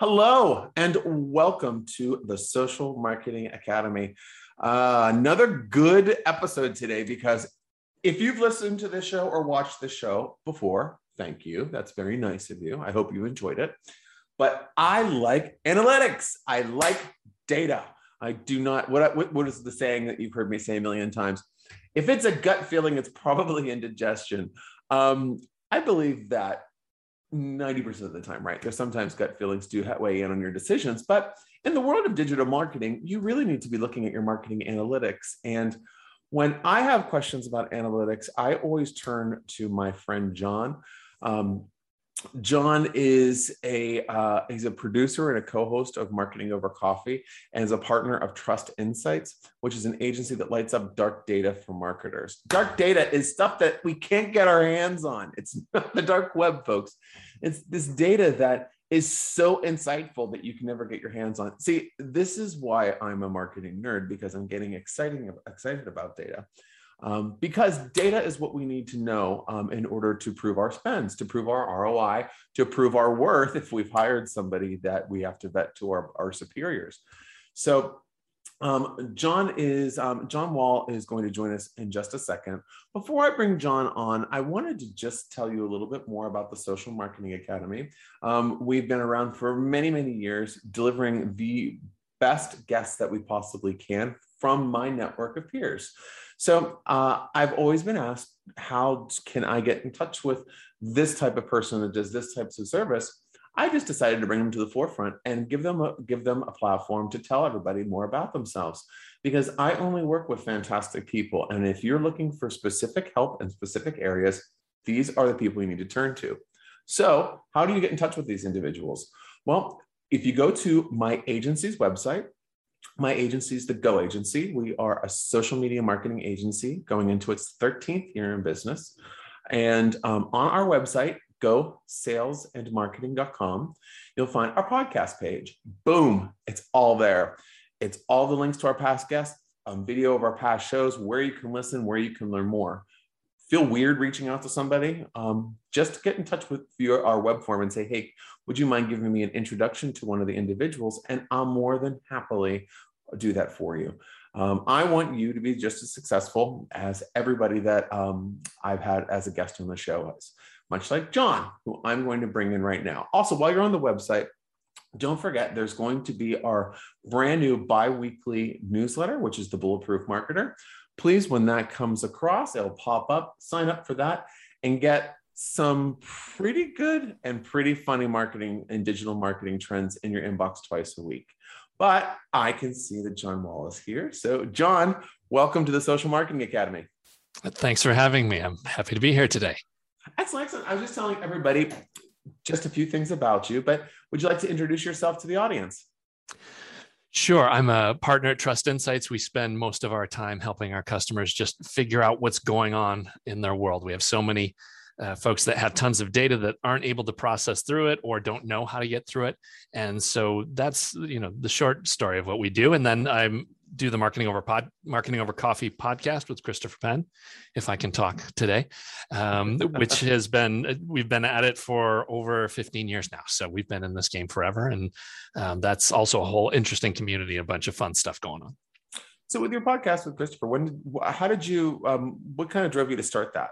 Hello, and welcome to the Social Marketing Academy. Uh, another good episode today because if you've listened to this show or watched this show before, thank you. That's very nice of you. I hope you enjoyed it. But I like analytics, I like data. I do not, what, what, what is the saying that you've heard me say a million times? If it's a gut feeling, it's probably indigestion. Um, I believe that 90% of the time, right? There's sometimes gut feelings do weigh in on your decisions, but in the world of digital marketing, you really need to be looking at your marketing analytics. And when I have questions about analytics, I always turn to my friend John. Um, John is a uh, he's a producer and a co-host of Marketing Over Coffee, and is a partner of Trust Insights, which is an agency that lights up dark data for marketers. Dark data is stuff that we can't get our hands on. It's the dark web, folks. It's this data that is so insightful that you can never get your hands on. See, this is why I'm a marketing nerd because I'm getting exciting excited about data um, because data is what we need to know um, in order to prove our spends, to prove our ROI, to prove our worth if we've hired somebody that we have to vet to our, our superiors. So um, John is um, John Wall is going to join us in just a second. Before I bring John on, I wanted to just tell you a little bit more about the Social Marketing Academy. Um, we've been around for many, many years, delivering the best guests that we possibly can from my network of peers. So uh, I've always been asked, how can I get in touch with this type of person that does this types of service? I just decided to bring them to the forefront and give them a, give them a platform to tell everybody more about themselves because I only work with fantastic people. And if you're looking for specific help in specific areas, these are the people you need to turn to. So, how do you get in touch with these individuals? Well, if you go to my agency's website, my agency is the Go Agency. We are a social media marketing agency going into its 13th year in business. And um, on our website, go salesandmarketing.com, you'll find our podcast page. Boom, it's all there. It's all the links to our past guests, um, video of our past shows, where you can listen, where you can learn more. Feel weird reaching out to somebody? Um, just get in touch with your, our web form and say, hey, would you mind giving me an introduction to one of the individuals? And I'll more than happily do that for you. Um, I want you to be just as successful as everybody that um, I've had as a guest on the show is, much like John, who I'm going to bring in right now. Also, while you're on the website, don't forget there's going to be our brand new bi-weekly newsletter, which is the Bulletproof Marketer. Please, when that comes across, it'll pop up, sign up for that and get some pretty good and pretty funny marketing and digital marketing trends in your inbox twice a week. But I can see that John Wall is here. So, John, welcome to the Social Marketing Academy. Thanks for having me. I'm happy to be here today. Excellent. excellent. I was just telling everybody just a few things about you, but would you like to introduce yourself to the audience? Sure. I'm a partner at Trust Insights. We spend most of our time helping our customers just figure out what's going on in their world. We have so many uh, folks that have tons of data that aren't able to process through it or don't know how to get through it and so that's you know the short story of what we do and then i do the marketing over pod marketing over coffee podcast with christopher penn if i can talk today um, which has been we've been at it for over 15 years now. So we've been in this game forever and um, that's also a whole interesting community a bunch of fun stuff going on. So with your podcast with christopher when how did you um, what kind of drove you to start that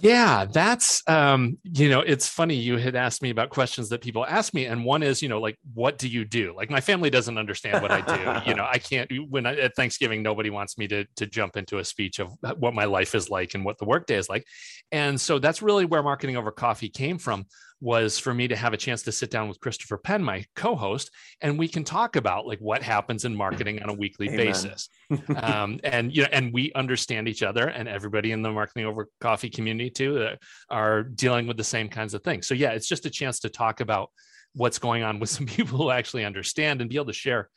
yeah, that's um, you know, it's funny you had asked me about questions that people ask me, and one is, you know, like, what do you do? Like, my family doesn't understand what I do. you know, I can't. When I, at Thanksgiving, nobody wants me to to jump into a speech of what my life is like and what the workday is like, and so that's really where marketing over coffee came from was for me to have a chance to sit down with Christopher Penn, my co-host, and we can talk about like what happens in marketing on a weekly Amen. basis. um, and you know, and we understand each other, and everybody in the marketing over coffee community too uh, are dealing with the same kinds of things. So yeah, it's just a chance to talk about what's going on with some people who actually understand and be able to share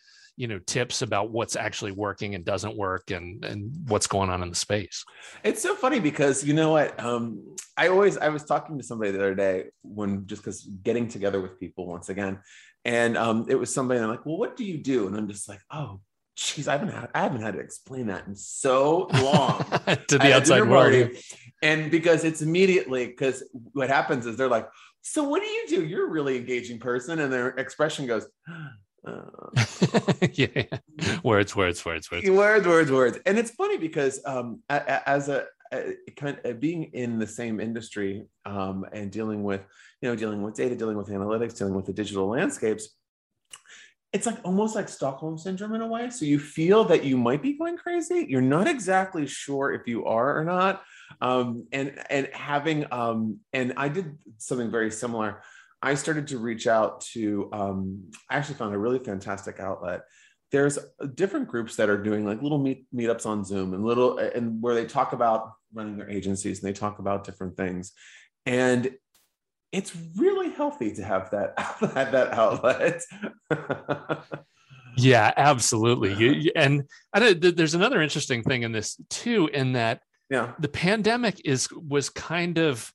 you know tips about what's actually working and doesn't work and and what's going on in the space it's so funny because you know what um i always i was talking to somebody the other day when just because getting together with people once again and um it was somebody I'm like well what do you do and i'm just like oh Jeez, I haven't had I haven't had to explain that in so long to the outside world. Party. And because it's immediately because what happens is they're like, so what do you do? You're a really engaging person, and their expression goes. Uh, yeah, words, words, words, words, words, words, words, and it's funny because um, as a, a kind of being in the same industry um, and dealing with, you know, dealing with data, dealing with analytics, dealing with the digital landscapes, it's like almost like Stockholm syndrome in a way. So you feel that you might be going crazy. You're not exactly sure if you are or not. Um, and and having um, and I did something very similar. I started to reach out to. Um, I actually found a really fantastic outlet. There's different groups that are doing like little meet meetups on Zoom and little and where they talk about running their agencies and they talk about different things. And it's really healthy to have that that, that outlet. yeah, absolutely. You, and I, there's another interesting thing in this too, in that yeah, the pandemic is was kind of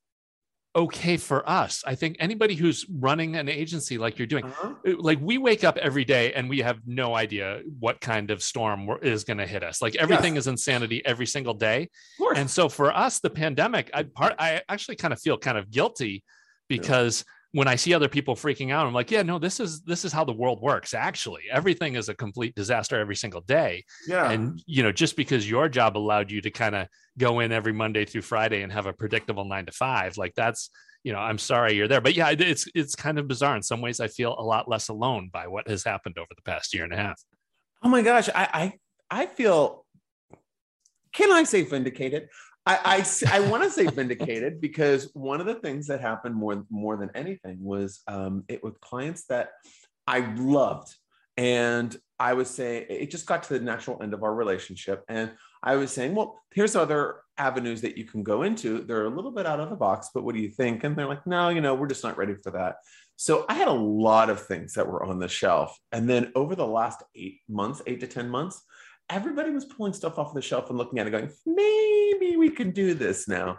okay for us. I think anybody who's running an agency like you're doing, uh-huh. Uh, like we wake up every day and we have no idea what kind of storm is going to hit us. Like everything yes. is insanity every single day. And so for us, the pandemic, I part, I actually kind of feel kind of guilty because yeah. When I see other people freaking out, I'm like, yeah, no, this is this is how the world works. Actually, everything is a complete disaster every single day. Yeah. And you know, just because your job allowed you to kind of go in every Monday through Friday and have a predictable nine to five, like that's you know, I'm sorry you're there. But yeah, it's it's kind of bizarre. In some ways, I feel a lot less alone by what has happened over the past year and a half. Oh my gosh, I I, I feel can I say vindicated? I, I, I want to say vindicated because one of the things that happened more more than anything was um, it with clients that I loved, and I would say it just got to the natural end of our relationship, and I was saying, well, here's other avenues that you can go into. They're a little bit out of the box, but what do you think? And they're like, no, you know, we're just not ready for that. So I had a lot of things that were on the shelf, and then over the last eight months, eight to ten months, everybody was pulling stuff off the shelf and looking at it going maybe we can do this now.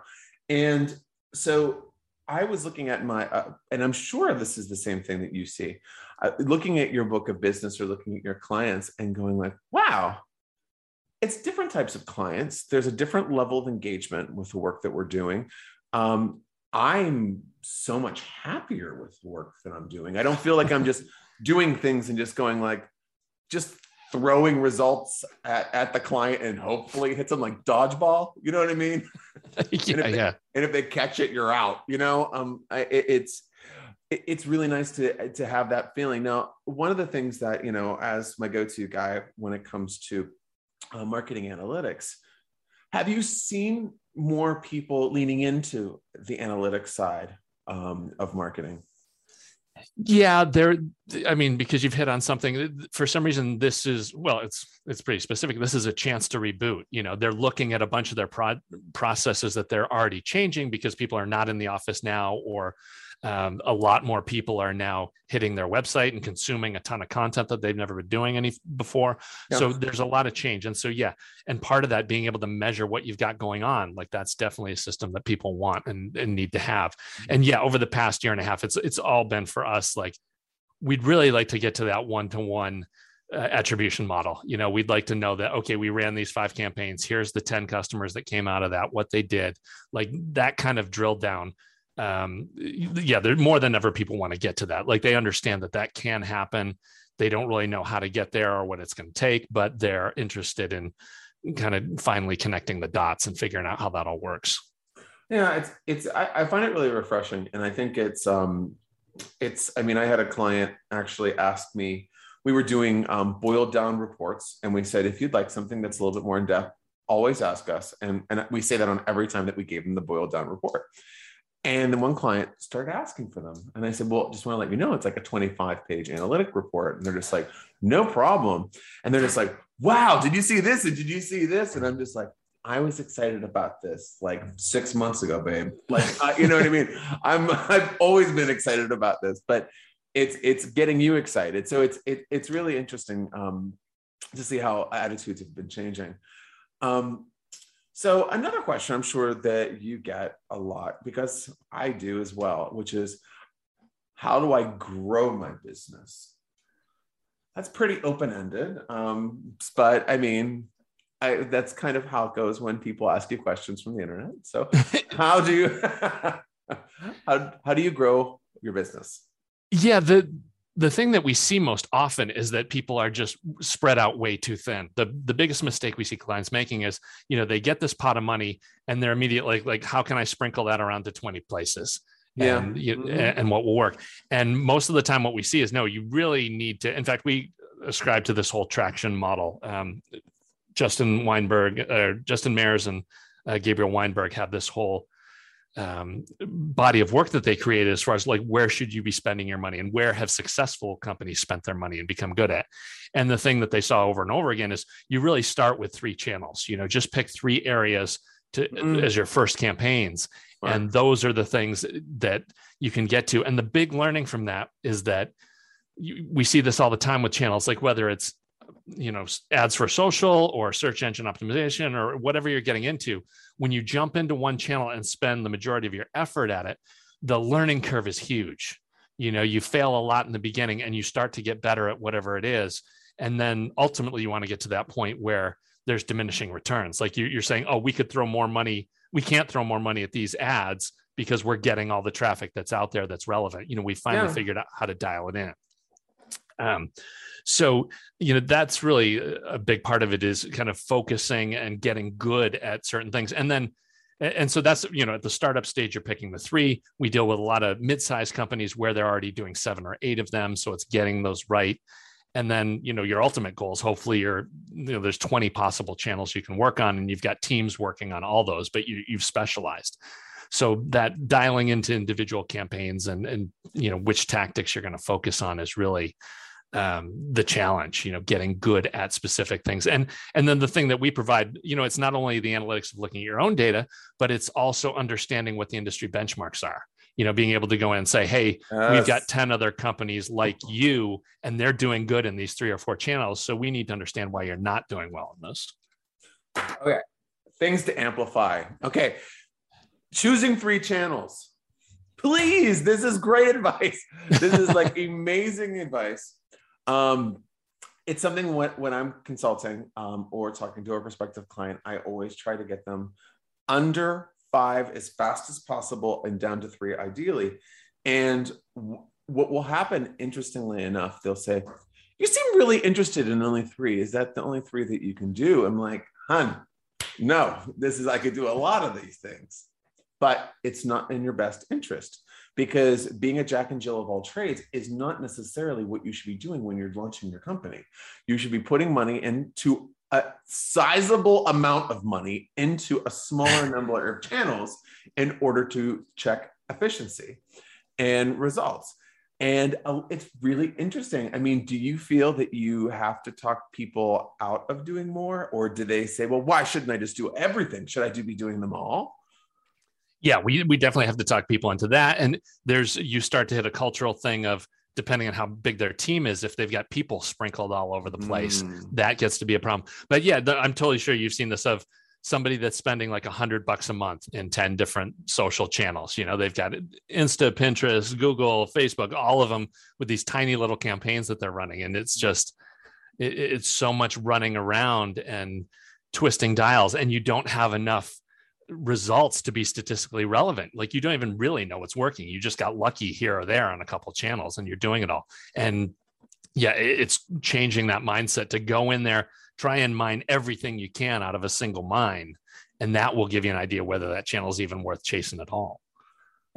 And so i was looking at my uh, and i'm sure this is the same thing that you see uh, looking at your book of business or looking at your clients and going like wow it's different types of clients. There's a different level of engagement with the work that we're doing. Um, i'm so much happier with the work that i'm doing. I don't feel like i'm just doing things and just going like just throwing results at, at the client and hopefully hits them like dodgeball. You know what I mean? yeah, and yeah. and if they catch it, you're out. You know, um, I, it, it's it, it's really nice to to have that feeling. Now, one of the things that you know, as my go-to guy when it comes to uh, marketing analytics, have you seen more people leaning into the analytics side um, of marketing? Yeah there i mean because you've hit on something for some reason this is well it's it's pretty specific. This is a chance to reboot you know they're looking at a bunch of their pro- processes that they're already changing because people are not in the office now or um, a lot more people are now hitting their website and consuming a ton of content that they've never been doing any before. So there's a lot of change. And so, yeah. And part of that being able to measure what you've got going on, like that's definitely a system that people want and, and need to have. Mm-hmm. And yeah, over the past year and a half, it's, it's all been for us. Like we'd really like to get to that one-to-one uh, attribution model. You know, we'd like to know that, okay, we ran these five campaigns. Here's the 10 customers that came out of that, what they did, like that kind of drilled down um, yeah, there more than ever people want to get to that. Like they understand that that can happen. They don't really know how to get there or what it's going to take, but they're interested in kind of finally connecting the dots and figuring out how that all works. Yeah, it's it's I, I find it really refreshing, and I think it's um it's I mean I had a client actually ask me we were doing um, boiled down reports, and we said if you'd like something that's a little bit more in depth, always ask us, and and we say that on every time that we gave them the boiled down report. And then one client started asking for them. And I said, Well, just want to let you know it's like a 25 page analytic report. And they're just like, No problem. And they're just like, Wow, did you see this? And did you see this? And I'm just like, I was excited about this like six months ago, babe. Like, uh, you know what I mean? I'm, I've always been excited about this, but it's, it's getting you excited. So it's, it, it's really interesting um, to see how attitudes have been changing. Um, so, another question I'm sure that you get a lot because I do as well, which is how do I grow my business? that's pretty open ended. Um, but I mean, I, that's kind of how it goes when people ask you questions from the internet. So, how do you how, how do you grow your business? Yeah, the the thing that we see most often is that people are just spread out way too thin. The the biggest mistake we see clients making is, you know, they get this pot of money and they're immediately like, how can I sprinkle that around to 20 places? Yeah. And, you, mm-hmm. and what will work. And most of the time what we see is no, you really need to, in fact, we ascribe to this whole traction model. Um, Justin Weinberg or Justin Mares and uh, Gabriel Weinberg have this whole um, body of work that they created as far as like where should you be spending your money and where have successful companies spent their money and become good at and the thing that they saw over and over again is you really start with three channels you know just pick three areas to mm. as your first campaigns right. and those are the things that you can get to and the big learning from that is that you, we see this all the time with channels like whether it's you know ads for social or search engine optimization or whatever you're getting into when you jump into one channel and spend the majority of your effort at it the learning curve is huge. You know you fail a lot in the beginning and you start to get better at whatever it is. And then ultimately you want to get to that point where there's diminishing returns. Like you're saying oh we could throw more money we can't throw more money at these ads because we're getting all the traffic that's out there that's relevant. You know we finally yeah. figured out how to dial it in um, so you know that's really a big part of it is kind of focusing and getting good at certain things. And then and so that's you know at the startup stage you're picking the three. We deal with a lot of mid-sized companies where they're already doing seven or eight of them. So it's getting those right. And then you know your ultimate goals hopefully you're you know there's 20 possible channels you can work on and you've got teams working on all those but you, you've specialized. So that dialing into individual campaigns and and you know which tactics you're going to focus on is really um, the challenge you know getting good at specific things. And and then the thing that we provide you know it's not only the analytics of looking at your own data but it's also understanding what the industry benchmarks are. You know being able to go in and say hey yes. we've got 10 other companies like you and they're doing good in these three or four channels so we need to understand why you're not doing well in this. Okay. Things to amplify. Okay. Choosing three channels. Please this is great advice. This is like amazing advice um, it's something when, when I'm consulting um, or talking to a prospective client, I always try to get them under five as fast as possible and down to three ideally. And w- what will happen, interestingly enough, they'll say, You seem really interested in only three. Is that the only three that you can do? I'm like, Hun, no, this is, I could do a lot of these things, but it's not in your best interest because being a jack and jill of all trades is not necessarily what you should be doing when you're launching your company. You should be putting money into a sizable amount of money into a smaller number of channels in order to check efficiency and results. And uh, it's really interesting. I mean, do you feel that you have to talk people out of doing more, or do they say, well, why shouldn't I just do everything? Should I do be doing them all? Yeah, we we definitely have to talk people into that. And there's you start to hit a cultural thing of depending on how big their team is, if they've got people sprinkled all over the place, mm. that gets to be a problem. But yeah, I'm totally sure you've seen this of somebody that's spending like a hundred bucks a month in 10 different social channels. You know, they've got Insta, Pinterest, Google, Facebook, all of them with these tiny little campaigns that they're running. And it's just, it, it's so much running around and twisting dials, and you don't have enough results to be statistically relevant. Like you don't even really know what's working. You just got lucky here or there on a couple channels and you're doing it all. And yeah, it's changing that mindset to go in there, try and mine everything you can out of a single mine. And that will give you an idea whether that channel is even worth chasing at all.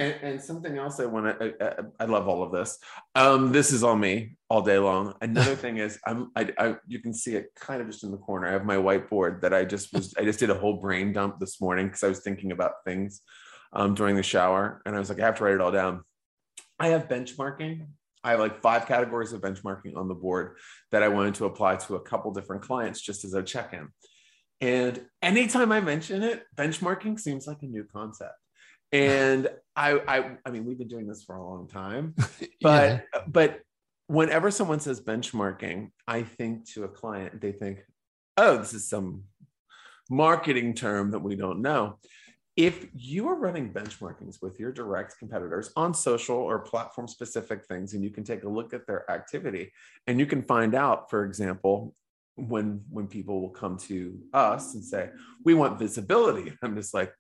And, and, something else I want to, I, I, love all of this. Um, this is all me all day long. Another thing is, I'm, I, I, you can see it kind of just in the corner. I have my whiteboard that I just was, I just did a whole brain dump this morning because I was thinking about things um, during the shower, and I was like, I have to write it all down. I have benchmarking. I have like five categories of benchmarking on the board that I wanted to apply to a couple different clients just as a check-in. And anytime I mention it, benchmarking seems like a new concept and I, I i mean we've been doing this for a long time but yeah. but whenever someone says benchmarking i think to a client they think oh this is some marketing term that we don't know if you are running benchmarkings with your direct competitors on social or platform specific things and you can take a look at their activity and you can find out for example when when people will come to us and say we want visibility i'm just like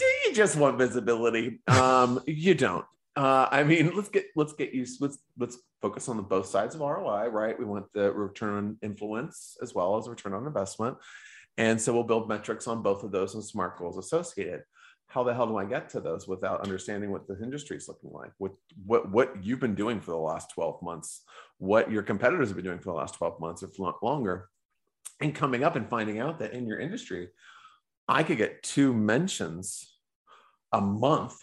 do you just want visibility um you don't uh, I mean, let's get let's get used. Let's let's focus on the both sides of ROI, right? We want the return on influence as well as return on investment, and so we'll build metrics on both of those and smart goals associated. How the hell do I get to those without understanding what the industry is looking like? What what what you've been doing for the last twelve months? What your competitors have been doing for the last twelve months, not longer, and coming up and finding out that in your industry, I could get two mentions a month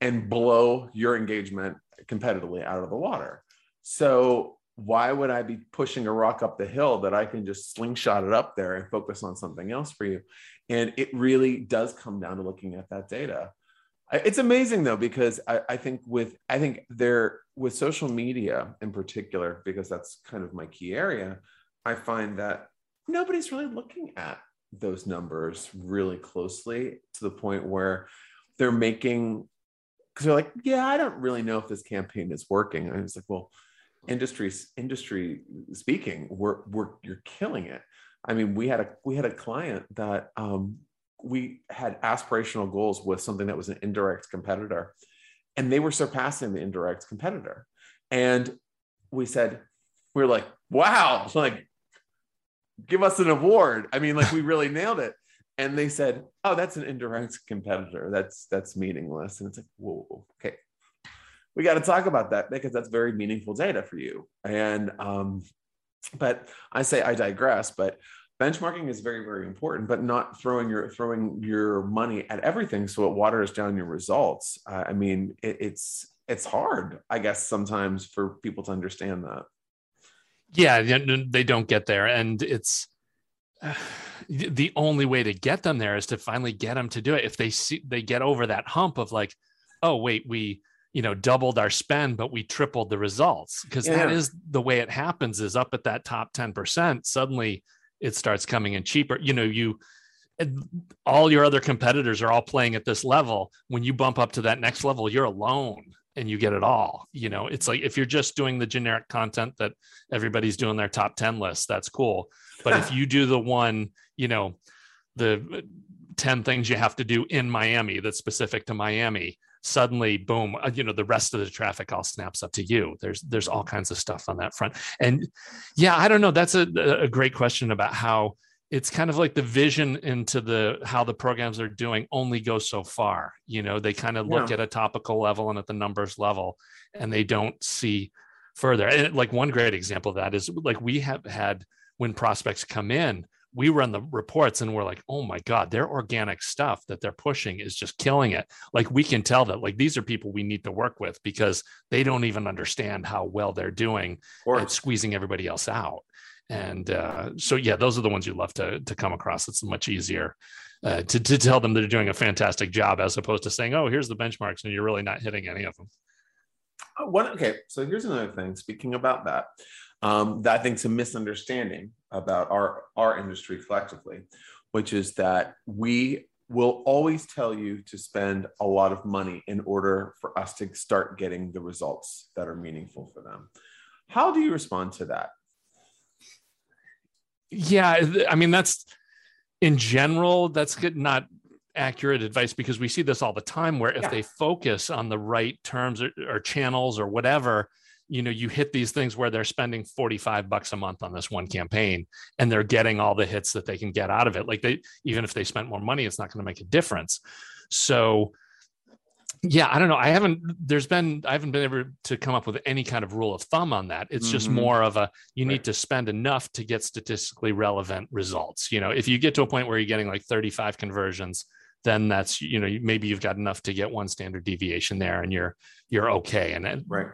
and blow your engagement competitively out of the water. So why would I be pushing a rock up the hill that I can just slingshot it up there and focus on something else for you? And it really does come down to looking at that data. It's amazing though, because I, I think with I think there with social media in particular, because that's kind of my key area, I find that nobody's really looking at those numbers really closely to the point where they're making because they're like, yeah, I don't really know if this campaign is working. And I was like, well, industry industry speaking, we're we're you're killing it. I mean, we had a we had a client that um, we had aspirational goals with something that was an indirect competitor, and they were surpassing the indirect competitor. And we said, we we're like, wow, like, give us an award. I mean, like, we really nailed it and they said, "Oh, that's an indirect competitor. That's that's meaningless." And it's like, "Whoa, okay, we got to talk about that because that's very meaningful data for you." And um, but I say I digress. But benchmarking is very very important, but not throwing your throwing your money at everything so it waters down your results. Uh, I mean, it, it's it's hard, I guess, sometimes for people to understand that. Yeah, they don't get there, and it's the only way to get them there is to finally get them to do it. If they see they get over that hump of like oh wait we you know doubled our spend but we tripled the results. Because yeah. that is the way it happens is up at that top 10% suddenly it starts coming in cheaper. You know you all your other competitors are all playing at this level. When you bump up to that next level you're alone and you get it all you know? It's like if you're just doing the generic content that everybody's doing their top 10 list that's cool. But if you do the one you know the 10 things you have to do in miami that's specific to miami suddenly boom uh, you know the rest of the traffic all snaps up to you. There's there's all kinds of stuff on that front. And yeah i don't know. That's a, a great question about how it's kind of like the vision into the how the programs are doing only goes so far you know? They kind of look yeah. at a topical level and at the numbers level and they don't see further. And like one great example of that is like we have had when prospects come in we run the reports and we're like oh my god their organic stuff that they're pushing is just killing it. Like we can tell that like these are people we need to work with because they don't even understand how well they're doing at squeezing everybody else out and uh, so yeah those are the ones you love to to come across. It's much easier uh, to, to tell them they're doing a fantastic job as opposed to saying oh here's the benchmarks and you're really not hitting any of them uh, okay so here's another thing speaking about that um, that i think is a misunderstanding about our our industry collectively which is that we will always tell you to spend a lot of money in order for us to start getting the results that are meaningful for them. How do you respond to that yeah i mean that's in general that's good not accurate advice because we see this all the time where if yeah. they focus on the right terms or, or, channels or whatever you know you hit these things where they're spending 45 bucks a month on this one campaign and they're getting all the hits that they can get out of it like they even if they spent more money it's not going to make a difference so yeah i don't know i haven't there's been i haven't been able to come up with any kind of rule of thumb on that it's mm-hmm. just more of a you right. need to spend enough to get statistically relevant results you know if you get to a point where you're getting like 35 conversions then that's you know maybe you've got enough to get one standard deviation there and you're you're okay and then, right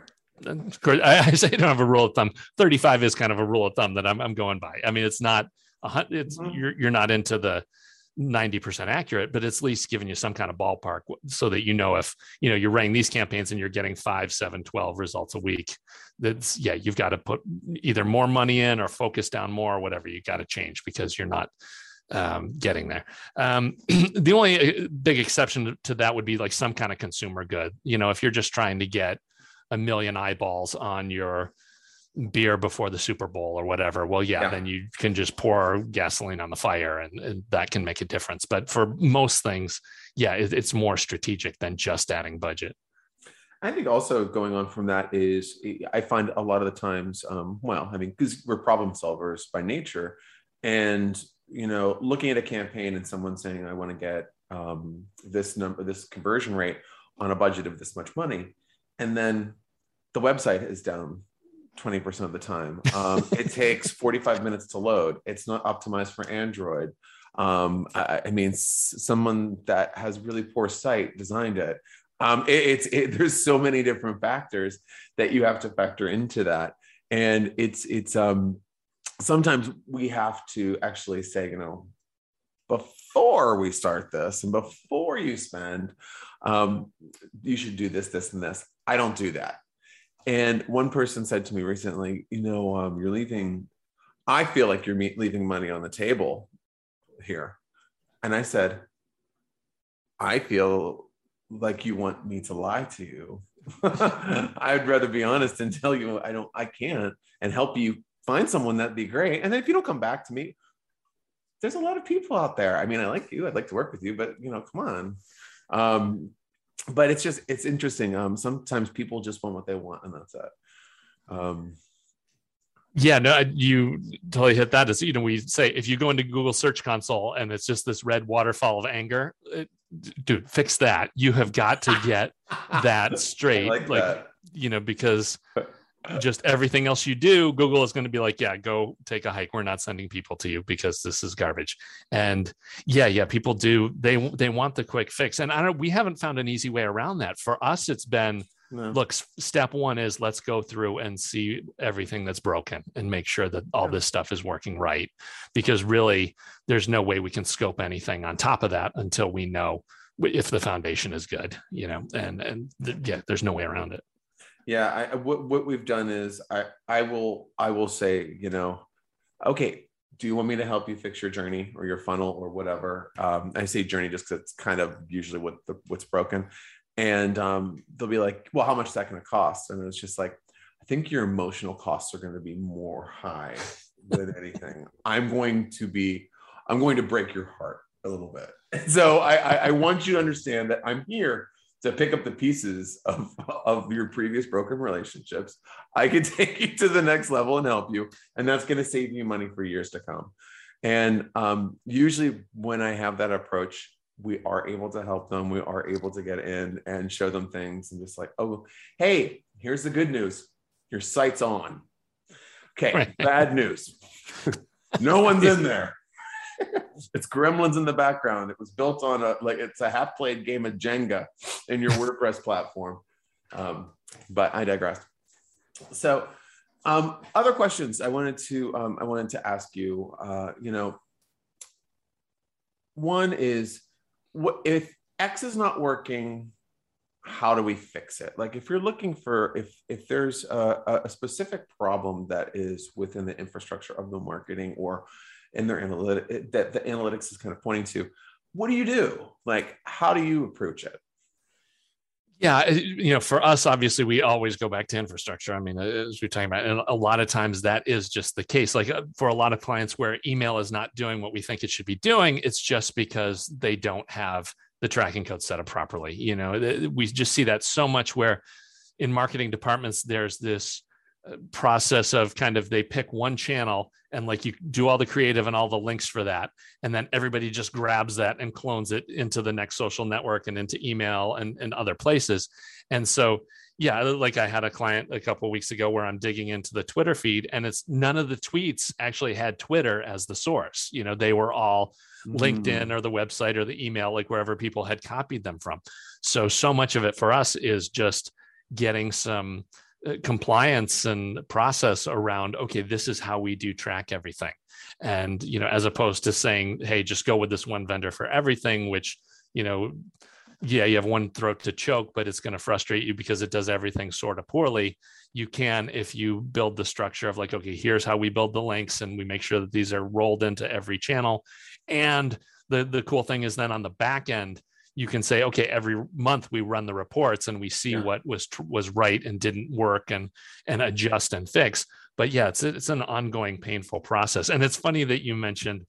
of course I, say I don't have a rule of thumb. 35 is kind of a rule of thumb that I'm, I'm going by. I mean, it's not, a, it's, mm-hmm. you're, you're not into the, 90% accurate, but it's at least giving you some kind of ballpark so that you know if, you know, you're running these campaigns and you're getting five, seven, 12 results a week. That's, yeah, you've got to put either more money in or focus down more or whatever. You got to change because you're not, um, getting there. Um, the only uh, big exception to that would be like some kind of consumer good. You know, if you're just trying to get a million eyeballs on your beer before the Super Bowl or whatever, well, yeah, yeah. then you can just pour gasoline on the fire and, and, that can make a difference. But for most things, yeah, it, it's more strategic than just adding budget. I think also going on from that is I find a lot of the times, um, well, I mean, because we're problem solvers by nature, and you know, looking at a campaign and someone saying, "I want to get um, this number, this conversion rate on a budget of this much money," and then the website is down 20% of the time. Um, it takes 45 minutes to load. It's not optimized for Android. Um, I, I, mean, s- someone that has really poor sight designed it. Um, it it's it, there's so many different factors that you have to factor into that, and it's it's um sometimes we have to actually say, you know, before we start this and before you spend, um, you should do this, this, and this. I don't do that. And one person said to me recently, you know, um, you're leaving, I feel like you're leaving money on the table here. And I said, I feel like you want me to lie to you. I'd rather be honest and tell you I don't, I can't, and help you find someone that'd be great. And then if you don't come back to me, there's a lot of people out there. I mean, I like you, I'd like to work with you, but you know, come on. Um, but it's just it's interesting. Um, sometimes people just want what they want, and that's it. Um, yeah, no, you totally hit that. Is you know we say if you go into Google Search Console and it's just this red waterfall of anger, it, dude, fix that. You have got to get that straight, like, like that. you know, because just everything else you do, Google is going to be like, yeah, go take a hike. We're not sending people to you because this is garbage. And yeah, yeah, people do. They they want the quick fix, and I don't. We haven't found an easy way around that. For us, it's been no. look. Step one is let's go through and see everything that's broken and make sure that all this stuff is working right. Because really, there's no way we can scope anything on top of that until we know if the foundation is good. You know, and and th- yeah, there's no way around it yeah I, what, what we've done is i i will i will say you know okay do you want me to help you fix your journey or your funnel or whatever? Um, i say journey just because it's kind of usually what the, what's broken. And um, they'll be like well how much is that going to cost? And it's just like i think your emotional costs are going to be more high than anything. I'm going to be i'm going to break your heart a little bit. So I, I, I want you to understand that i'm here to pick up the pieces of, of your previous broken relationships. I can take you to the next level and help you. And that's going to save you money for years to come. And um, usually, when I have that approach, we are able to help them. We are able to get in and show them things and just like, oh, hey, here's the good news your site's on. Okay, bad news. no one's in there. it's gremlins in the background. It was built on a like it's a half played game of Jenga in your WordPress platform. Um, but I digress. So, um, other questions I wanted to um, I wanted to ask you. Uh, you know, one is what if X is not working? How do we fix it? Like, if you're looking for if if there's a, a specific problem that is within the infrastructure of the marketing or in their analytic that the analytics is kind of pointing to what do you do? Like how do you approach it? Yeah you know for us obviously we always go back to infrastructure. I mean as we're talking about and a lot of times that is just the case. Like uh, for a lot of clients where email is not doing what we think it should be doing it's just because they don't have the tracking code set up properly you know? We just see that so much where in marketing departments there's this process of kind of they pick one channel and like you do all the creative and all the links for that. And then everybody just grabs that and clones it into the next social network and into email and, and other places. And so yeah like i had a client a couple weeks ago where i'm digging into the twitter feed and it's none of the tweets actually had twitter as the source. You know they were all mm. linkedin or the website or the email like wherever people had copied them from. So so much of it for us is just getting some Uh, compliance and process around okay this is how we do track everything and you know as opposed to saying hey just go with this one vendor for everything which you know yeah, you have one throat to choke, but it's going to frustrate you because it does everything sort of poorly. You can, if you build the structure of like, okay, here's how we build the links and we make sure that these are rolled into every channel. And the, the cool thing is then on the back end, you can say, okay, every month we run the reports and we see yeah. what was was right and didn't work and and adjust and fix. But yeah, it's it's an ongoing painful process. And it's funny that you mentioned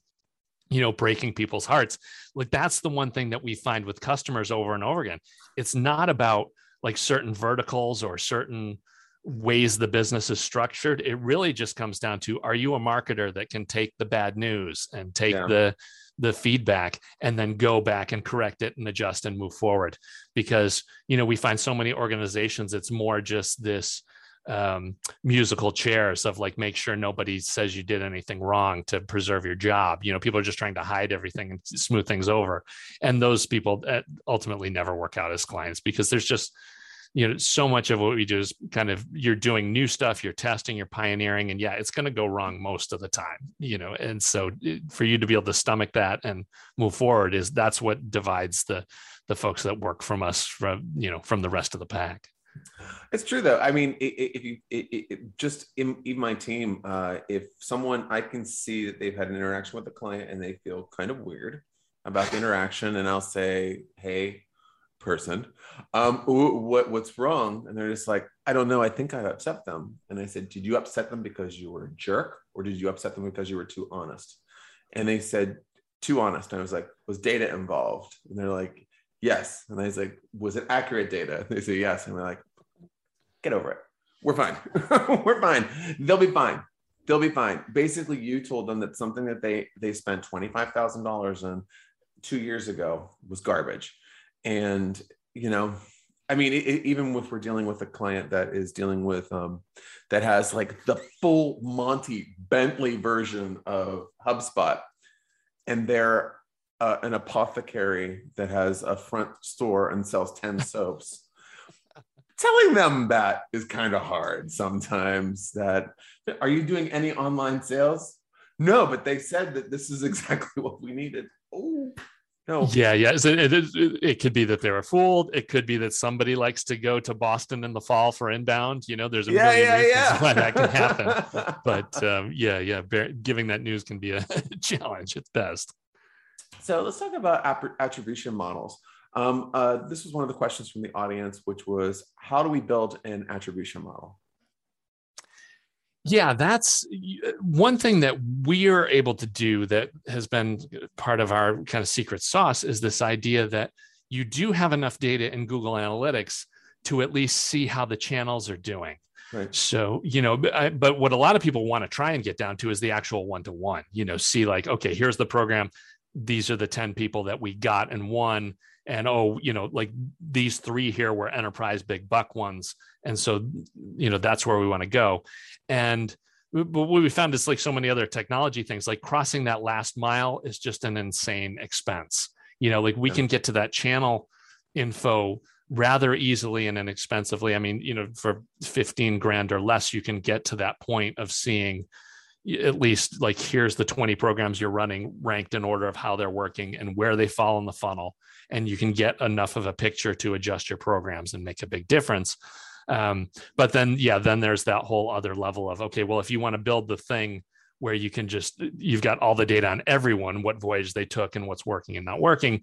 you know breaking people's hearts like that's the one thing that we find with customers over and over again it's not about like certain verticals or certain ways the business is structured it really just comes down to are you a marketer that can take the bad news and take yeah. the the feedback and then go back and correct it and adjust and move forward because you know we find so many organizations it's more just this um, musical chairs of like make sure nobody says you did anything wrong to preserve your job. You know, people are just trying to hide everything and smooth things over, and those people uh, ultimately never work out as clients because there's just you know so much of what we do is kind of you're doing new stuff you're testing you're pioneering and yeah it's going to go wrong most of the time you know and so for you to be able to stomach that and move forward is that's what divides the the folks that work from us from you know from the rest of the pack it's true though. I mean, if you it, it, just in, in, my team, uh, if someone I can see that they've had an interaction with a client and they feel kind of weird about the interaction, and I'll say, "Hey, person, um, what what's wrong?" And they're just like, "I don't know. I think I upset them." And I said, "Did you upset them because you were a jerk, or did you upset them because you were too honest?" And they said, "Too honest." And I was like, "Was data involved?" And they're like, yes. And I was like, was it accurate data? They say yes. And we're like, get over it. We're fine. we're fine. They'll be fine. They'll be fine. Basically, you told them that something that they they spent twenty five thousand dollars on two years ago was garbage, and you know, I mean, it, it, even if we're dealing with a client that is dealing with um, that has like the full Monty Bentley version of HubSpot, and they're uh, an apothecary that has a front store and sells 10 soaps. Telling them that is kind of hard sometimes that are you doing any online sales? No but they said that this is exactly what we needed. Oh no yeah yeah so it, it, it, could be that they were fooled it could be that somebody likes to go to boston in the fall for inbound you know there's a yeah, million yeah, reasons yeah. why that can happen but um, yeah yeah giving that news can be a challenge at best so let's talk about attribution models. Um, uh, this was one of the questions from the audience, which was how do we build an attribution model? Yeah, that's uh, one thing that we are able to do that has been uh, part of our kind of secret sauce is this idea that you do have enough data in Google Analytics to at least see how the channels are doing. Right. So, you know, I, but what a lot of people want to try and get down to is the actual one to one, you know, see like, okay, here's the program these are the 10 people that we got and won and oh you know like these three here were enterprise big buck ones and so you know that's where we want to go and but what we found is like so many other technology things like crossing that last mile is just an insane expense. You know like we can get to that channel info rather easily and inexpensively. I mean you know for 15 grand or less you can get to that point of seeing at least like here's the 20 programs you're running ranked in order of how they're working and where they fall in the funnel. And you can get enough of a picture to adjust your programs and make a big difference um, but then yeah then there's that whole other level of okay well if you want to build the thing where you can just you've got all the data on everyone what voyage they took and what's working and not working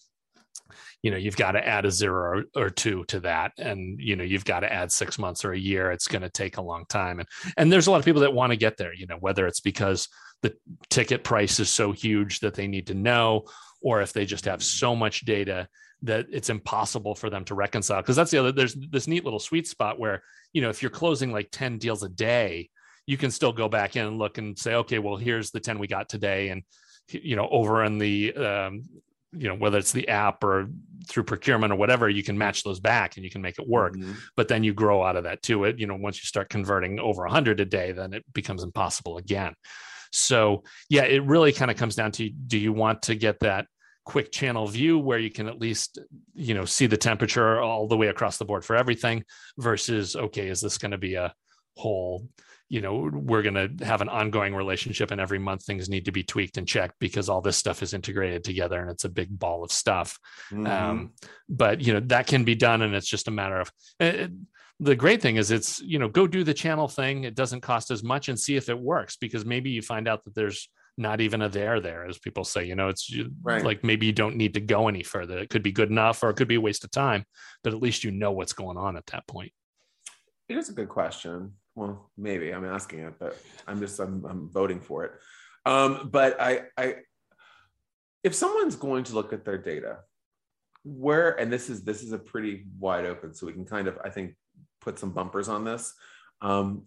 you know you've got to add a zero or, two to that. And you know you've got to add six months or a year. It's going to take a long time. And and there's a lot of people that want to get there you know whether it's because the ticket price is so huge that they need to know or if they just have so much data that it's impossible for them to reconcile. Because that's the other there's this neat little sweet spot where you know if you're closing like 10 deals a day you can still go back in and look and say okay well here's the 10 we got today. And you know over in the um, you know whether it's the app or through procurement or whatever you can match those back and you can make it work. Mm-hmm. but then you grow out of that too. It you know once you start converting over 100 a day then it becomes impossible again. So yeah it really kind of comes down to do you want to get that quick channel view where you can at least you know see the temperature all the way across the board for everything versus okay is this going to be a whole you know we're going to have an ongoing relationship and every month things need to be tweaked and checked because all this stuff is integrated together and it's a big ball of stuff mm-hmm. um, but you know that can be done and it's just a matter of it, eh, eh, the great thing is it's you know go do the channel thing it doesn't cost as much and see if it works because maybe you find out that there's not even a there there as people say you know it's right. like maybe you don't need to go any further it could be good enough or it could be a waste of time but at least you know what's going on at that point it is a good question well, maybe I'm asking it, but I'm just I'm, I'm voting for it. Um, but I, I, if someone's going to look at their data, where and this is this is a pretty wide open, so we can kind of I think put some bumpers on this. Um,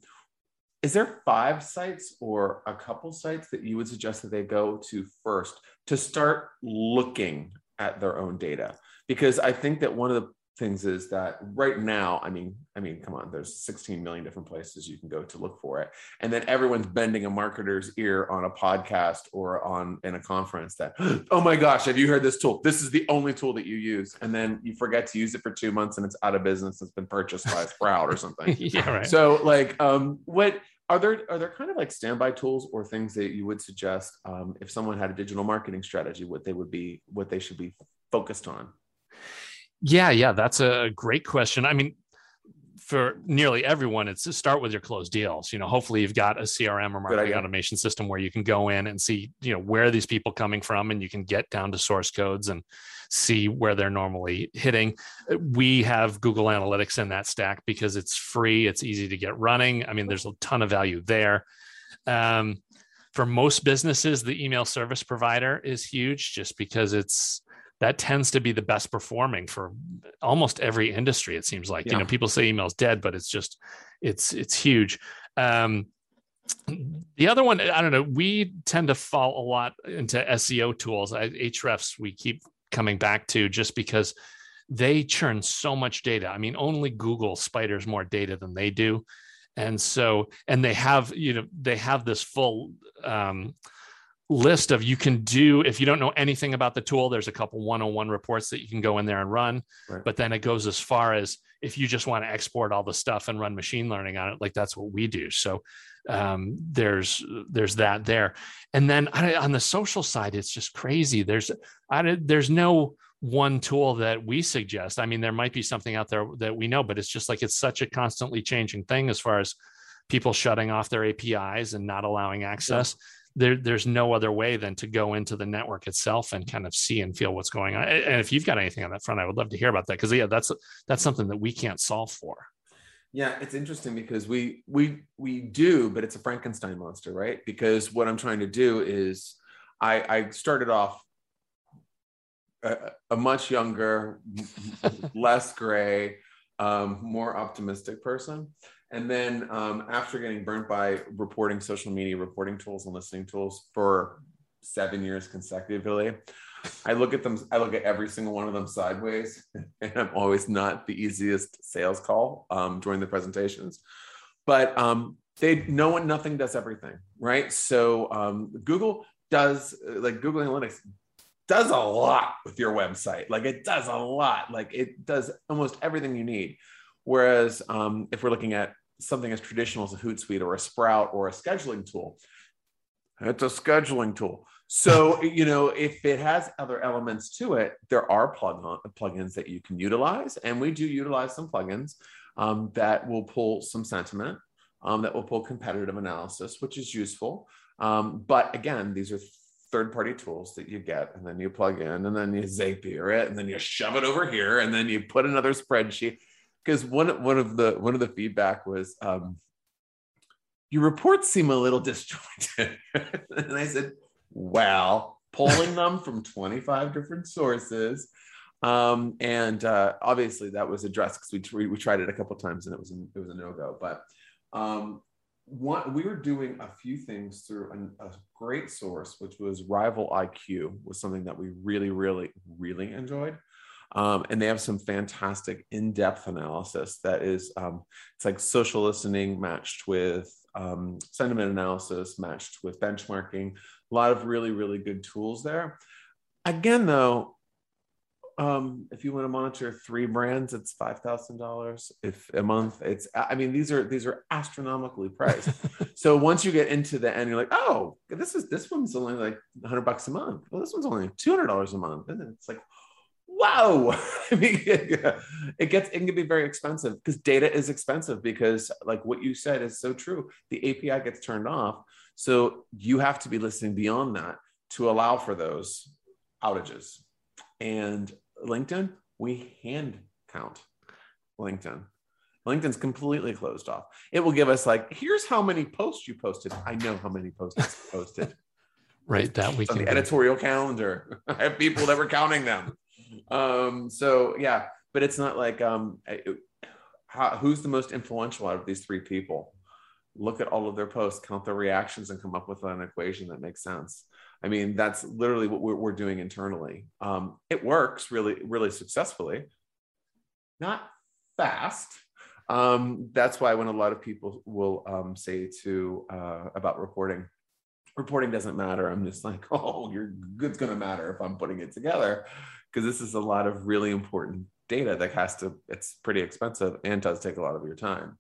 is there five sites or a couple sites that you would suggest that they go to first to start looking at their own data? Because I think that one of the things is that right now i mean i mean come on there's 16 million different places you can go to look for it. And then everyone's bending a marketer's ear on a podcast or on in a conference that oh my gosh have you heard this tool? This is the only tool that you use. And then you forget to use it for two months and it's out of business. It's been purchased by sprout or something. Yeah right. So like um what are there are there kind of like standby tools or things that you would suggest um, if someone had a digital marketing strategy what they would be what they should be focused on yeah, yeah, that's a great question. I mean, for nearly everyone, it's to start with your closed deals. You know, hopefully you've got a CRM or marketing automation system where you can go in and see, you know, where are these people coming from, and you can get down to source codes and see where they're normally hitting. We have Google Analytics in that stack because it's free, it's easy to get running. I mean, there's a ton of value there. Um, for most businesses, the email service provider is huge just because it's that tends to be the best performing for almost every industry it seems like. Yeah. you know people say email's dead but it's just it's it's huge. Um, the other one i don't know we tend to fall a lot into seo tools. Ahrefs we keep coming back to just because they churn so much data. I mean only google spiders more data than they do. And so and they have you know they have this full um, list of you can do if you don't know anything about the tool there's a couple 101 reports that you can go in there and run right. but then it goes as far as if you just want to export all the stuff and run machine learning on it like that's what we do. So um, there's there's that there. And then on the social side it's just crazy. There's I, there's no one tool that we suggest. I mean there might be something out there that we know but it's just like it's such a constantly changing thing as far as people shutting off their apis and not allowing access. yeah there, there's no other way than to go into the network itself and kind of see and feel what's going on. And if you've got anything on that front, I would love to hear about that because yeah, that's that's something that we can't solve for. Yeah, it's interesting because we we we do, but it's a Frankenstein monster, right? Because what I'm trying to do is I, I started off a, a much younger, less gray, um, more optimistic person. And then um, after getting burnt by reporting social media, reporting tools, and listening tools for seven years consecutively, I look at them, I look at every single one of them sideways, and I'm always not the easiest sales call um, during the presentations. But um, they, no one, nothing does everything, right? So um, Google does, like Google Analytics does a lot with your website. Like it does a lot. Like it does almost everything you need. Whereas um, if we're looking at something as traditional as a Hootsuite or a Sprout or a scheduling tool, it's a scheduling tool. So, you know, if it has other elements to it, there are plug plugins that you can utilize. And we do utilize some plugins um, that will pull some sentiment, um, that will pull competitive analysis, which is useful. Um, but again, these are third party tools that you get and then you plug in and then you Zapier it and then you shove it over here and then you put another spreadsheet because one one of the one of the feedback was um, your reports seem a little disjointed, and I said, well, pulling them from 25 different sources. Um, and uh, obviously that was addressed because we, we tried it a couple times and it was it was a no go. But um, one, we were doing a few things through an, a great source, which was Rival IQ, was something that we really, really, really enjoyed. Um, and they have some fantastic in-depth analysis that is um, it's like social listening matched with um, sentiment analysis matched with benchmarking a lot of really really good tools there again though um, if you want to monitor three brands, it's five thousand dollars. If a month, it's I mean these are these are astronomically priced. so once you get into the end, you're like, oh, this is this one's only like hundred bucks a month. Well, this one's only two hundred dollars a month, and it's like, wow. I mean, it gets it can be very expensive because data is expensive because like what you said is so true. The API gets turned off, so you have to be listening beyond that to allow for those outages. And LinkedIn, we hand count LinkedIn. LinkedIn's completely closed off. It will give us like, here's how many posts you posted. I know how many posts posted. right, that we can. On the editorial calendar, I have people that were counting them. Um, so yeah, but it's not like um, how, who's the most influential out of these three people? Look at all of their posts, count their reactions, and come up with an equation that makes sense. I mean, that's literally what we're, we're doing internally. Um, it works really, really successfully. Not fast. Um, that's why when a lot of people will um, say to uh, about reporting, reporting doesn't matter. I'm just like, oh, your good's to matter if I'm putting it together, because this is a lot of really important data that has to. It's pretty expensive and does take a lot of your time.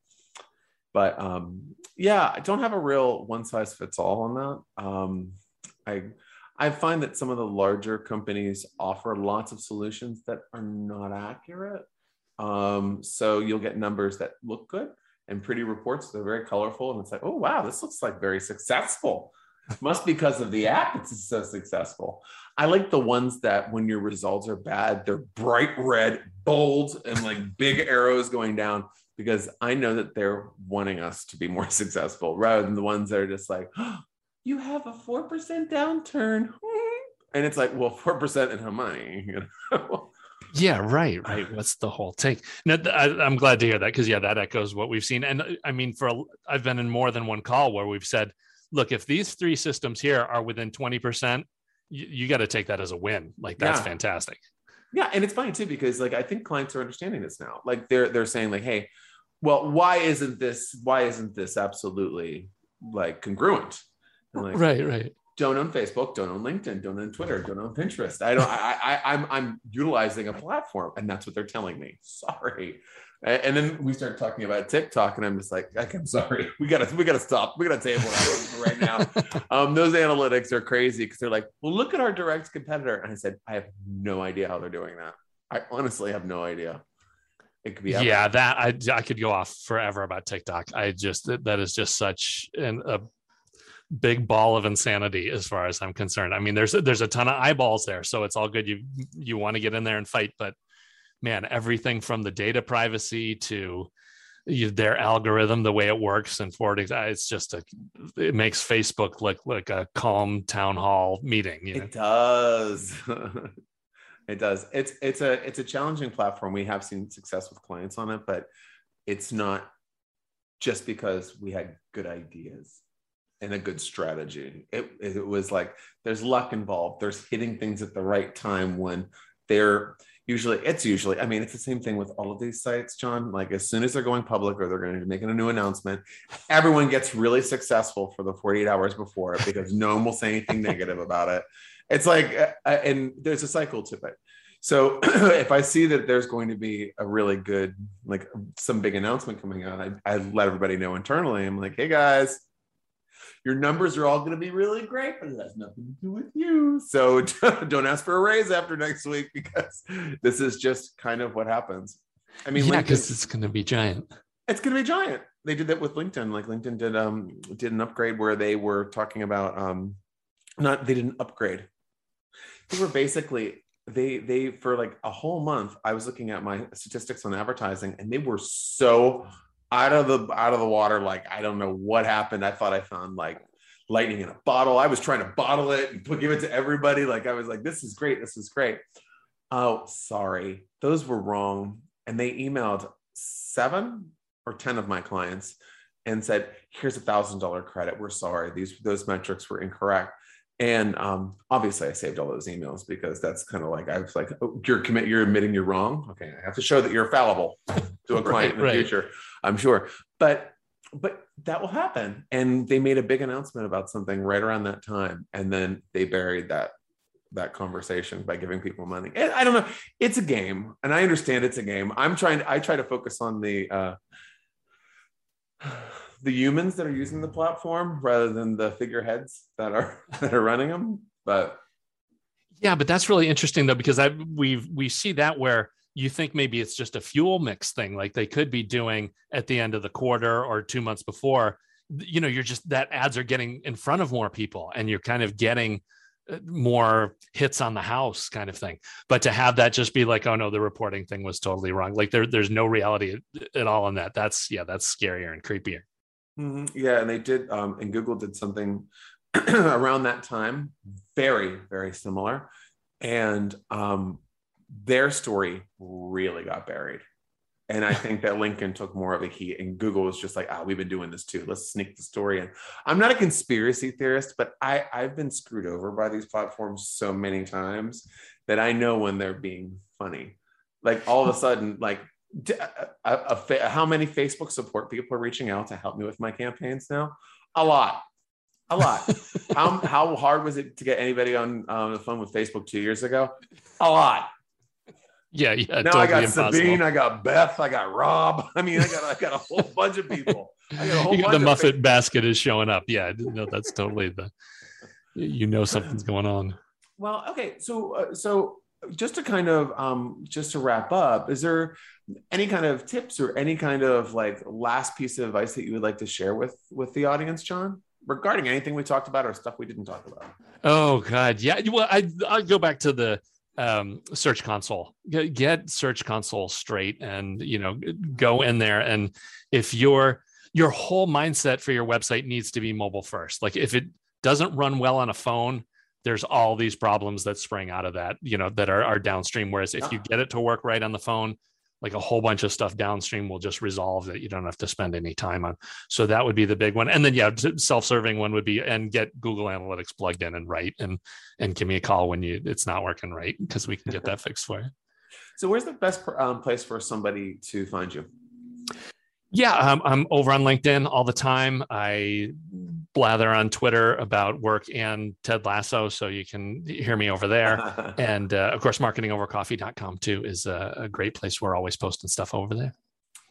But um, yeah, I don't have a real one size fits all on that. Um, I I find that some of the larger companies offer lots of solutions that are not accurate. Um, so you'll get numbers that look good and pretty reports. They're very colorful, and it's like, oh wow, this looks like very successful. Must because of the app it's so successful. I like the ones that when your results are bad, they're bright red, bold, and like big arrows going down because I know that they're wanting us to be more successful rather than the ones that are just like, oh, you have a 4% downturn. And it's like, well, 4% in how money? You know? yeah, right, right. What's the whole take? No, I, am glad to hear that because, yeah, that echoes what we've seen. And I mean, for a, I've been in more than one call where we've said, look, if these three systems here are within 20%, you, you got to take that as a win. Like, that's yeah. fantastic. Yeah. And it's funny too, because like, I think clients are understanding this now. Like, they're, they're saying, like, hey, well, why isn't this, why isn't this absolutely like congruent? Like, right, right. Don't own Facebook, don't own LinkedIn, don't own Twitter, don't own Pinterest. I don't. I, I, I'm I'm utilizing a platform, and that's what they're telling me. Sorry. And then we start talking about TikTok, and I'm just like, I'm sorry, we gotta we gotta stop. We gotta table that right now. Um, those analytics are crazy because they're like, well, look at our direct competitor, and I said, I have no idea how they're doing that. I honestly have no idea. It could be yeah, that I I could go off forever about TikTok. I just that is just such an a big ball of insanity as far as I'm concerned. I mean, there's there's a ton of eyeballs there, so it's all good. You you want to get in there and fight, but man, everything from the data privacy to you, their algorithm, the way it works, and forwarding, uh, it's just a it makes Facebook look like a calm town hall meeting. You know? It does. it does. It's it's a it's a challenging platform. We have seen success with clients on it, but it's not just because we had good ideas and a good strategy. It, it was like there's luck involved. There's hitting things at the right time when they're usually it's usually i mean it's the same thing with all of these sites john like as soon as they're going public or they're going to be making a new announcement everyone gets really successful for the 48 hours before it because no one will say anything negative about it it's like uh, uh and there's a cycle to it so if i see that there's going to be a really good like some big announcement coming out I, I let everybody know internally i'm like hey guys your numbers are all going to be really great, but it has nothing to do with you. So don't ask for a raise after next week because this is just kind of what happens. I mean, yeah, because it's going to be giant. It's going to be giant. They did that with LinkedIn. Like LinkedIn did um did an upgrade where they were talking about um not they didn't upgrade. They were basically they they for like a whole month i was looking at my statistics on advertising and they were so out of the out of the water like i don't know what happened. I thought i found like lightning in a bottle. I was trying to bottle it and give it to everybody. Like i was like this is great. This is great. Oh sorry. Those were wrong. And they emailed seven or ten of my clients and said here's a thousand dollar credit. We're sorry. These those metrics were incorrect and um, obviously, I saved all those emails because that's kind of like I was like, oh, "You're commit, you're admitting you're wrong." Okay, I have to show that you're fallible to a client right, in the right. future. I'm sure, but but that will happen. And they made a big announcement about something right around that time, and then they buried that that conversation by giving people money. And I don't know. It's a game, and I understand it's a game. I'm trying. To, I try to focus on the uh, the humans that are using the platform rather than the figureheads that are that are running them. But yeah, but that's really interesting though because I we we see that where you think maybe it's just a fuel mix thing, like they could be doing at the end of the quarter or two months before. You know, you're just that ads are getting in front of more people, and you're kind of getting uh, more hits on the house kind of thing but to have that just be like oh no the reporting thing was totally wrong like there, there's no reality at all in that that's yeah that's scarier and creepier mm-hmm. yeah and they did um and google did something around that time very very similar and um their story really got buried and I think that LinkedIn took more of a heat, and Google was just like, "Ah, we've been doing this too. Let's sneak the story in." I'm not a conspiracy theorist, but I I've been screwed over by these platforms so many times that I know when they're being funny. Like all of a sudden, like a, a, a, how many Facebook support people are reaching out to help me with my campaigns now? A lot, a lot. how how hard was it to get anybody on um, the phone with Facebook two years ago? A lot. Yeah, yeah. Now totally I got impossible. Sabine, I got Beth, I got Rob. I mean, I got I got a whole bunch of people. I got a whole the Muffet basket is showing up. Yeah, no, that's totally the. You know something's going on. Well, okay, so uh, so just to kind of um, just to wrap up, is there any kind of tips or any kind of like last piece of advice that you would like to share with with the audience, John? regarding anything we talked about or stuff we didn't talk about? Oh God, yeah. Well, I I go back to the um, search console get, get search console straight and you know go in there and if your your whole mindset for your website needs to be mobile first like if it doesn't run well on a phone there's all these problems that spring out of that you know that are, are downstream whereas if you get it to work right on the phone like a whole bunch of stuff downstream will just resolve that you don't have to spend any time on. So that would be the big one. And then yeah, self-serving one would be and get Google Analytics plugged in and right and and give me a call when you it's not working right because we can get that fixed for you. So where's the best um, place for somebody to find you? Yeah, um, I'm over on LinkedIn all the time. I blather on Twitter about work and Ted Lasso, so you can hear me over there. and uh, of course, marketingovercoffee.com too is a, a, great place. We're always posting stuff over there.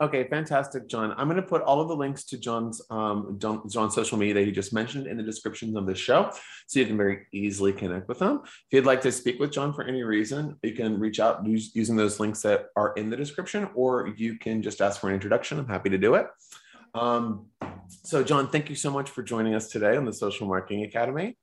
Okay, fantastic, John. I'm going to put all of the links to John's um, John's social media that he just mentioned in the descriptions of the show, so you can very easily connect with him. If you'd like to speak with John for any reason, you can reach out using those links that are in the description, or you can just ask for an introduction. I'm happy to do it. Um, so, John, thank you so much for joining us today on the Social Marketing Academy.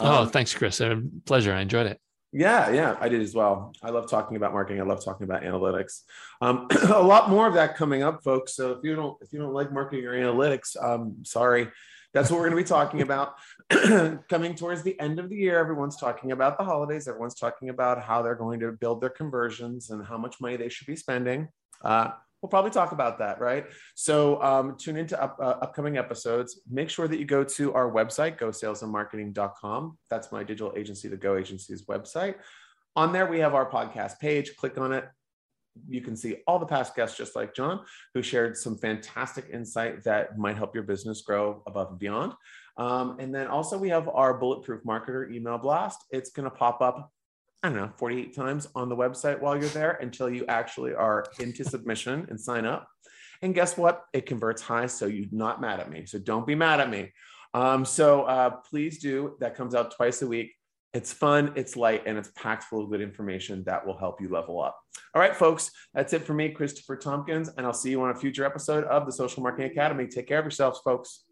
Oh, um, thanks, Chris. A pleasure. I enjoyed it. Yeah, yeah, I did as well. I love talking about marketing. I love talking about analytics. Um, a lot more of that coming up, folks. So if you don't if you don't like marketing or analytics, um, sorry. That's what we're going to be talking about. coming towards the end of the year, everyone's talking about the holidays. Everyone's talking about how they're going to build their conversions and how much money they should be spending. Uh, we'll probably talk about that, right? So um, tune into up, uh, upcoming episodes. Make sure that you go to our website, gosalesandmarketing.com. That's my digital agency, the Go Agency's website. On there, we have our podcast page. Click on it. You can see all the past guests, just like John, who shared some fantastic insight that might help your business grow above and beyond. Um, and then also, we have our Bulletproof Marketer email blast. It's going to pop up I don't know, 48 times on the website while you're there until you actually are into submission and sign up. And guess what? It converts high, so you're not mad at me. So don't be mad at me. Um, so uh, please do. That comes out twice a week. It's fun, it's light, and it's packed full of good information that will help you level up. All right, folks, that's it for me, Christopher Tompkins, and I'll see you on a future episode of the Social Marketing Academy. Take care of yourselves, folks.